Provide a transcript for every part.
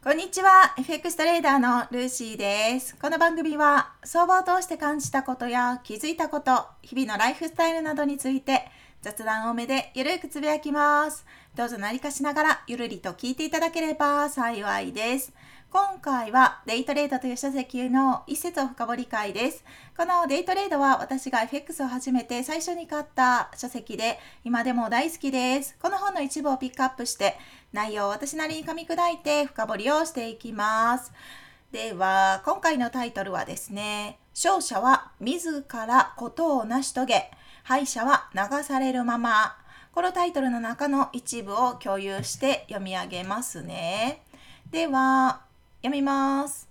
こんにちは。FX トレーダーのルーシーです。この番組は相場を通して感じたことや気づいたこと日々のライフスタイルなどについて雑談多めでゆるくつぶやきますどうぞ何かしながらゆるりと聞いていただければ幸いです今回はデイトレードという書籍の一節を深掘り会です。このデイトレードは私が FX を始めて最初に買った書籍で今でも大好きです。この本の一部をピックアップして内容を私なりに噛み砕いて深掘りをしていきます。では、今回のタイトルはですね、勝者は自らことを成し遂げ、敗者は流されるまま。このタイトルの中の一部を共有して読み上げますね。では、読みます。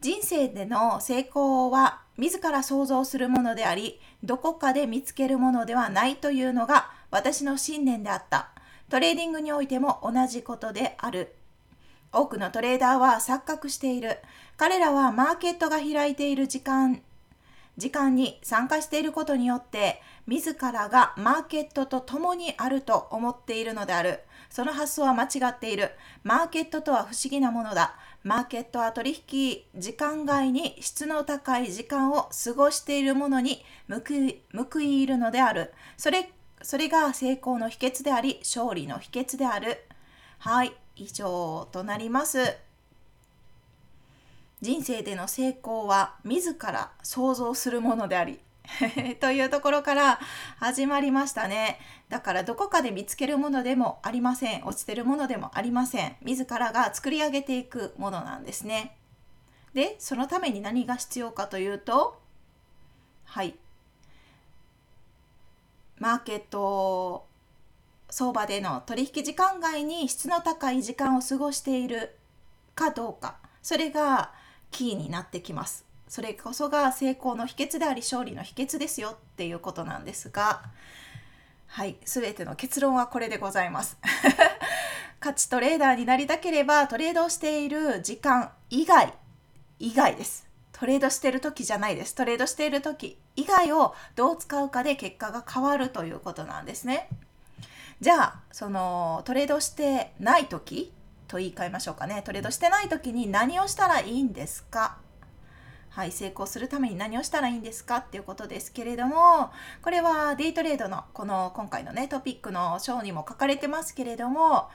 人生での成功は自ら想像するものであり、どこかで見つけるものではないというのが私の信念であった。トレーディングにおいても同じことである。多くのトレーダーは錯覚している。彼らはマーケットが開いている時間、時間に参加していることによって、自らがマーケットと共にあると思っているのである。その発想は間違っている。マーケットとは不思議なものだ。マーケットは取引時間外に質の高い時間を過ごしているものに報いるのである。それ、それが成功の秘訣であり、勝利の秘訣である。はい、以上となります。人生での成功は自ら想像するものであり というところから始まりましたね。だからどこかで見つけるものでもありません。落ちてるものでもありません。自らが作り上げていくものなんですね。で、そのために何が必要かというと、はい。マーケット相場での取引時間外に質の高い時間を過ごしているかどうか、それがキーになってきます。それこそが成功の秘訣であり勝利の秘訣ですよっていうことなんですがはい全ての結論はこれでございます。勝ちトレーダーになりたければトレードをしている時間以外以外です。トレードしてる時じゃないです。トレードしている時以外をどう使うかで結果が変わるということなんですね。じゃあそのトレードしてない時と言い換えましょうかね。トレードしてない時に何をしたらいいんですか？はい、成功するために何をしたらいいんですかっていうことですけれどもこれはデイトレードのこの今回のねトピックの章にも書かれてますけれども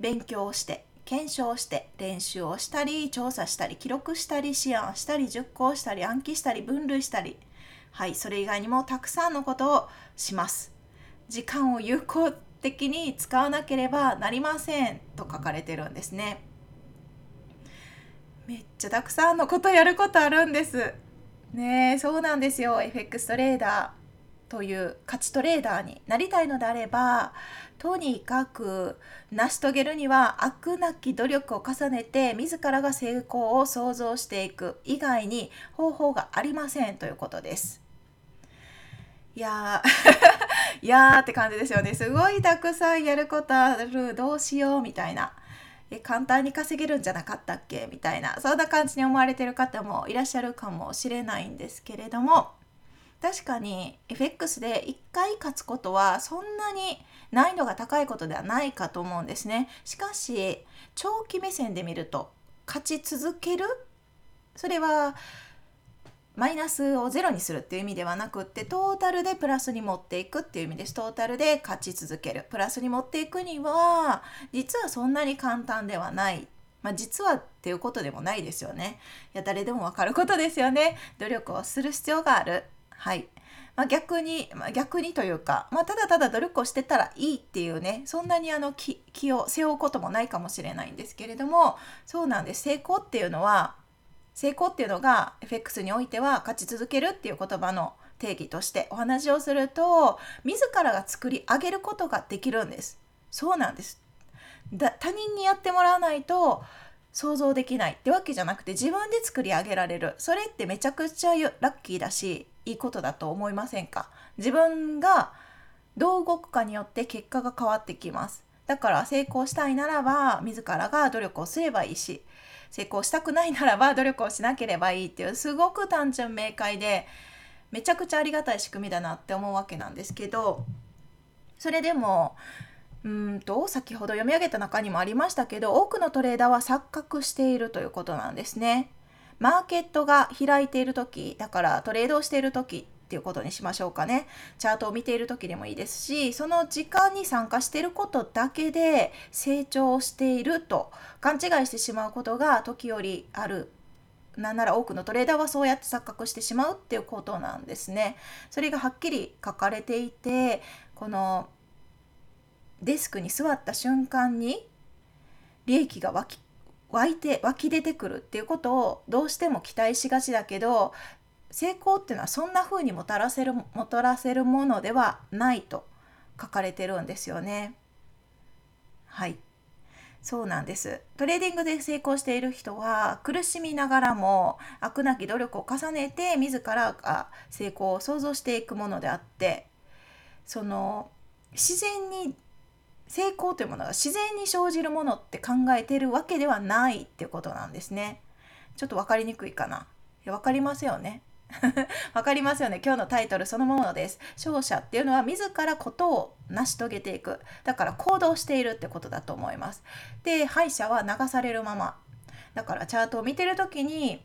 勉強をして検証して練習をしたり調査したり記録したり思案したり熟考したり暗記したり分類したりはいそれ以外にもたくさんのことをします。時間を有効的に使わなければなりませんと書かれてるんですね。めっちゃたくさんのことやることあるんです。ねそうなんですよ。FX トレーダーという価値トレーダーになりたいのであればとにかく成し遂げるには飽くなき努力を重ねて自らが成功を想像していく以外に方法がありませんということです。いやーいやーって感じですよね。すごいたくさんやることあるどうしようみたいな。え簡単に稼げるんじゃなかったっけ？みたいなそんな感じに思われてる方もいらっしゃるかもしれないんですけれども確かに FX で1回勝つことはそんなに難易度が高いことではないかと思うんですね。しかし長期目線で見ると勝ち続ける？それはマイナスをゼロにするっていう意味ではなくってトータルでプラスに持っていくっていう意味ですトータルで勝ち続けるプラスに持っていくには実はそんなに簡単ではないまあ、実はっていうことでもないですよね。いや誰でもわかることですよね。努力をする必要がある。はい。まあ、逆に、まあ、逆にというか、まあ、ただただ努力をしてたらいいっていうねそんなにあの気を背負うこともないかもしれないんですけれどもそうなんです成功っていうのは成功っていうのが FX においては勝ち続けるっていう言葉の定義としてお話をすると自らが作り上げることができるんです。そうなんです。だ他人にやってもらわないと想像できない。ってわけじゃなくて自分で作り上げられる。それってめちゃくちゃラッキーだしいいことだと思いませんか？自分がどう動くかによって結果が変わってきます。だから成功したいならば自らが努力をすればいいし成功したくないならば努力をしなければいいっていうすごく単純明快でめちゃくちゃありがたい仕組みだなって思うわけなんですけどそれでもうんと先ほど読み上げた中にもありましたけど多くのトレーダーは錯覚しているということなんですね。マーケットが開いている時だからトレードをしている時っていうことにしましょうかね。チャートを見ている時でもいいですしその時間に参加していることだけで成長していると勘違いしてしまうことが時折あるなんなら多くのトレーダーはそうやって錯覚してしまうっていうことなんですね。それがはっきり書かれていてこのデスクに座った瞬間に利益が湧き湧いて湧き出てくるっていうことをどうしても期待しがちだけど成功っていうのはそんな風にもたらせるもたらせるものではないと書かれてるんですよね。はいそうなんですトレーディングで成功している人は苦しみながらも飽くなき努力を重ねて自らが成功を創造していくものであってその自然に成功というものが自然に生じるものって考えてるわけではないっていうことなんですね。ちょっと分かりにくいかな。いや分かりますよね。わかりますよね。今日のタイトルそのものです。勝者っていうのは自らことを成し遂げていく。だから行動しているってことだと思います。で敗者は流されるまま。だからチャートを見てる時に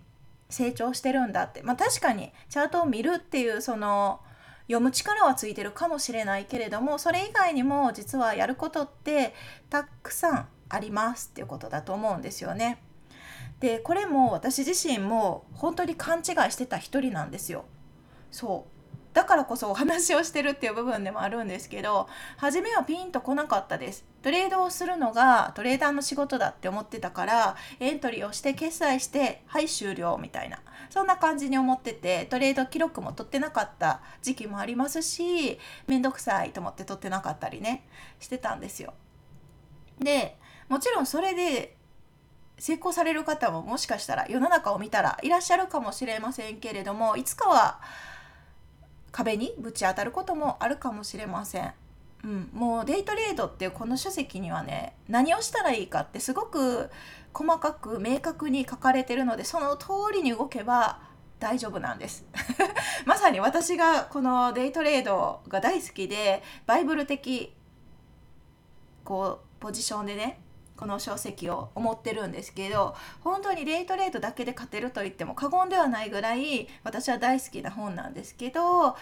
成長してるんだって。まあ確かにチャートを見るっていうその読む力はついてるかもしれないけれどもそれ以外にも実はやることってたくさんありますっていうことだと思うんですよね。でこれも私自身も本当に勘違いしてた一人なんですよ。そう。だからこそお話をしてるっていう部分でもあるんですけど初めはピンとこなかったです。トレードをするのがトレーダーの仕事だって思ってたからエントリーをして決済してはい終了みたいな。そんな感じに思っててトレード記録も取ってなかった時期もありますしめんどくさいと思って取ってなかったりねしてたんですよ。でもちろんそれで成功される方ももしかしたら世の中を見たらいらっしゃるかもしれませんけれどもいつかは壁にぶち当たることもあるかもしれません。うん、もうデイトレードっていうこの書籍にはね何をしたらいいかってすごく細かく明確に書かれてるのでその通りに動けば大丈夫なんです まさに私がこのデイトレードが大好きでバイブル的こうポジションでねこの書籍を思ってるんですけど本当にデイトレードだけで勝てると言っても過言ではないぐらい私は大好きな本なんですけど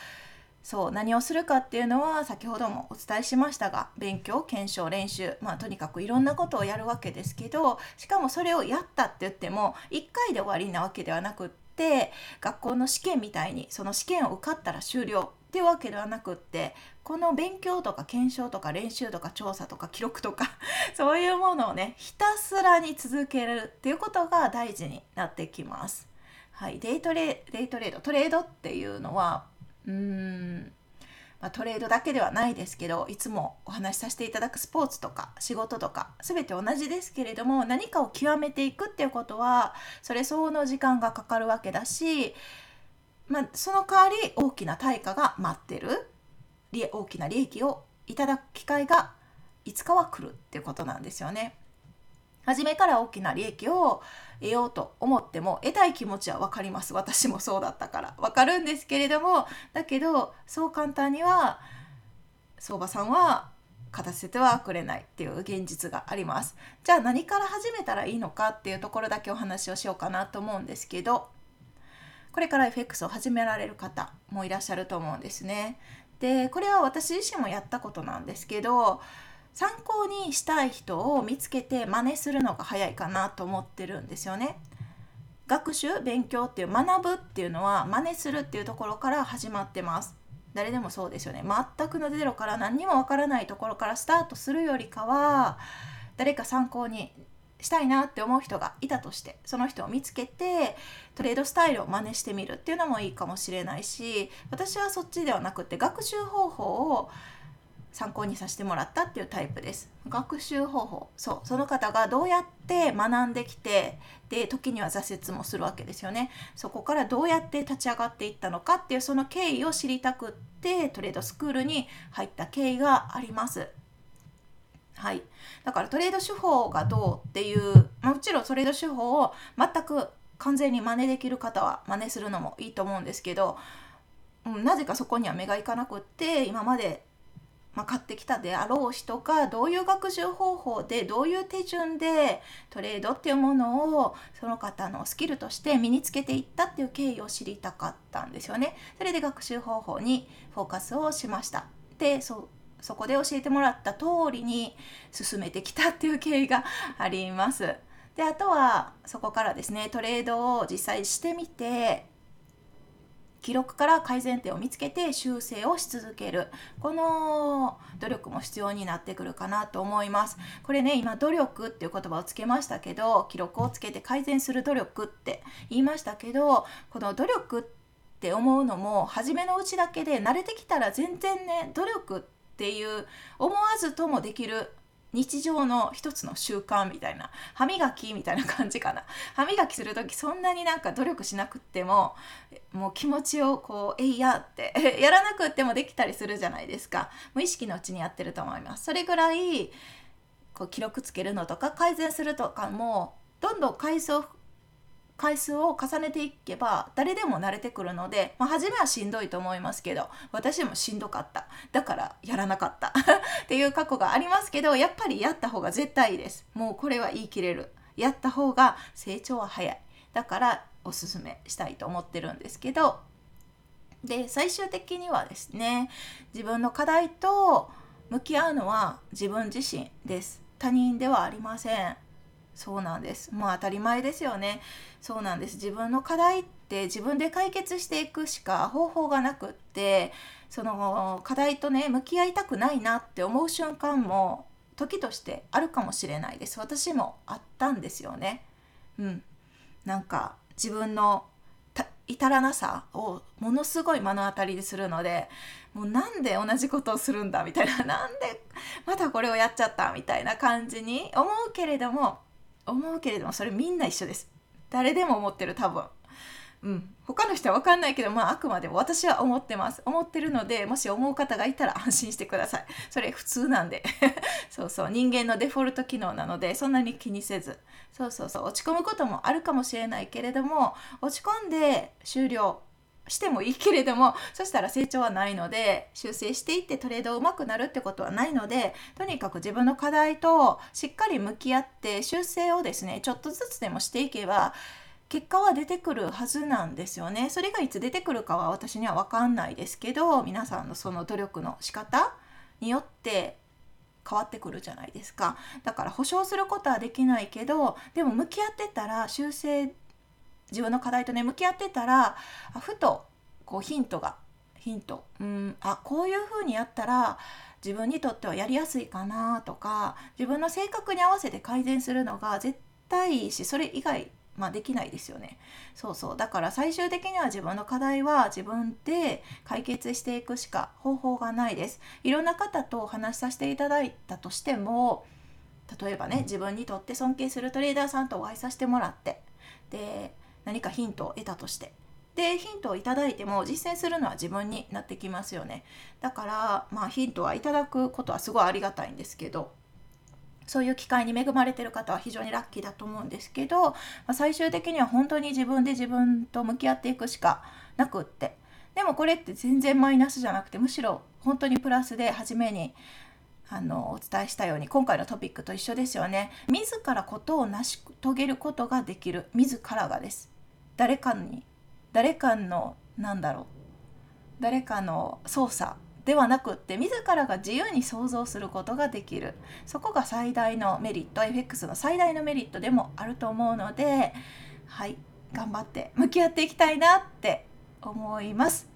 そう何をするかっていうのは先ほどもお伝えしましたが勉強検証練習まあとにかくいろんなことをやるわけですけどしかもそれをやったって言っても1回で終わりなわけではなくって学校の試験みたいにその試験を受かったら終了っていうわけではなくってこの勉強とか検証とか練習とか調査とか記録とか そういうものをねひたすらに続けるっていうことが大事になってきます。はい、デイトレデイトレードトレードっていうのはうーん、まあ、トレードだけではないですけどいつもお話しさせていただくスポーツとか仕事とか全て同じですけれども何かを極めていくっていうことはそれ相応の時間がかかるわけだしまあ、その代わり大きな対価が待ってる。大きな利益をいただく機会がいつかは来るっていうことなんですよね。初めから大きな利益を得ようと思っても得たい気持ちは分かります。私もそうだったから。分かるんですけれども。だけどそう簡単には相場さんは勝たせてはくれないっていう現実があります。じゃあ何から始めたらいいのかっていうところだけお話をしようかなと思うんですけど。これから FX を始められる方もいらっしゃると思うんですね。でこれは私自身もやったことなんですけど参考にしたい人を見つけて真似するのが早いかなと思ってるんですよね。学習勉強っていう学ぶっていうのは真似するっていうところから始まってます。誰でもそうですよね。全くのゼロから何にもわからないところからスタートするよりかは誰か参考にしたいなって思う人がいたとしてその人を見つけてトレードスタイルを真似してみるっていうのもいいかもしれないし私はそっちではなくて学習方法を参考にさせてもらったっていうタイプです。学習方法。そう。その方がどうやって学んできてで時には挫折もするわけですよね。そこからどうやって立ち上がっていったのかっていうその経緯を知りたくってトレードスクールに入った経緯があります。はい、だからトレード手法がどうっていうもちろんトレード手法を全く完全に真似できる方は真似するのもいいと思うんですけど、うん、なぜかそこには目がいかなくって今までまあ、買ってきたであろう人がどういう学習方法でどういう手順でトレードっていうものをその方のスキルとして身につけていったっていう経緯を知りたかったんですよね。それで学習方法にフォーカスをしました。でそそこで教えてもらった通りに進めてきたっていう経緯があります。であとはそこからですねトレードを実際してみて記録から改善点を見つけて修正をし続けるこの努力も必要になってくるかなと思いますこれね今努力っていう言葉をつけましたけど記録をつけて改善する努力って言いましたけどこの努力って思うのも初めのうちだけで慣れてきたら全然ね努力ってていう思わずともできる日常の一つの習慣みたいな歯磨きみたいな感じかな。歯磨きする時そんなになんか努力しなくってももう気持ちをこうえいやって やらなくってもできたりするじゃないですか。無意識のうちにやってると思います。それぐらいこう記録つけるのとか改善するとかもどんどん回数回数を重ねていけば誰でも慣れてくるので、まあ、初めはしんどいと思いますけど私もしんどかった。だからやらなかった。っていう過去がありますけどやっぱりやった方が絶対いいです。もうこれは言い切れる。やった方が成長は早い。だからおすすめしたいと思ってるんですけど。で最終的にはですね自分の課題と向き合うのは自分自身です。他人ではありません。そうなんです。もう当たり前ですよね。そうなんです。自分の課題って自分で解決していくしか方法がなくってその課題とね向き合いたくないなって思う瞬間も時としてあるかもしれないです。私もあったんですよね。うん。なんか自分の至らなさをものすごい目の当たりにするのでもうなんで同じことをするんだみたいな。なんでまたこれをやっちゃったみたいな感じに思うけれども思うけれどもそれみんな一緒です。誰でも思ってる多分。うん。他の人は分かんないけどまああくまでも私は思ってます。思ってるのでもし思う方がいたら安心してください。それ普通なんで。そうそう。人間のデフォルト機能なのでそんなに気にせず。そうそうそう。落ち込むこともあるかもしれないけれども落ち込んで終了。してもいいけれどもそしたら成長はないので修正していってトレード上手くなるってことはないのでとにかく自分の課題としっかり向き合って修正をですねちょっとずつでもしていけば結果は出てくるはずなんですよね。それがいつ出てくるかは私には分かんないですけど皆さんのその努力の仕方によって変わってくるじゃないですかだから保証することはできないけどでも向き合ってたら修正自分の課題とね向き合ってたらふとこうヒントがヒント。うんあこういうふうにやったら自分にとってはやりやすいかなとか自分の性格に合わせて改善するのが絶対いいしそれ以外まあ、できないですよね。そうそう。だから最終的には自分の課題は自分で解決していくしか方法がないです。いろんな方とお話しさせていただいたとしても例えばね自分にとって尊敬するトレーダーさんとお会いさせてもらってで何かヒントを得たとして。でヒントをいただいても実践するのは自分になってきますよね。だからまあヒントはいただくことはすごいありがたいんですけどそういう機会に恵まれてる方は非常にラッキーだと思うんですけど、まあ、最終的には本当に自分で自分と向き合っていくしかなくって。でもこれって全然マイナスじゃなくてむしろ本当にプラスで初めにあのお伝えしたように今回のトピックと一緒ですよね。自らことを成し遂げることができる。自らがです。誰かに誰かのなんだろう誰かの操作ではなくって自らが自由に想像することができる。そこが最大のメリット FX の最大のメリットでもあると思うのではい頑張って向き合っていきたいなって思います。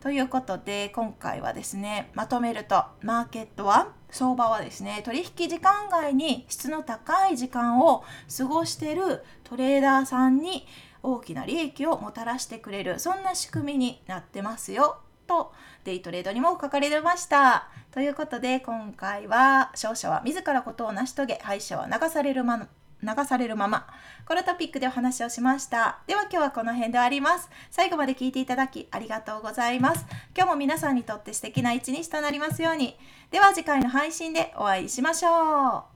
ということで今回はですねまとめるとマーケットは相場はですね取引時間外に質の高い時間を過ごしてるトレーダーさんに大きな利益をもたらしてくれるそんな仕組みになってますよとデイトレードにも書かれてました。ということで今回は勝者は自らことを成し遂げ敗者は流されるまま流されるままこのトピックでお話をしました。では今日はこの辺であります。最後まで聞いていただきありがとうございます。今日も皆さんにとって素敵な一日となりますように。では次回の配信でお会いしましょう。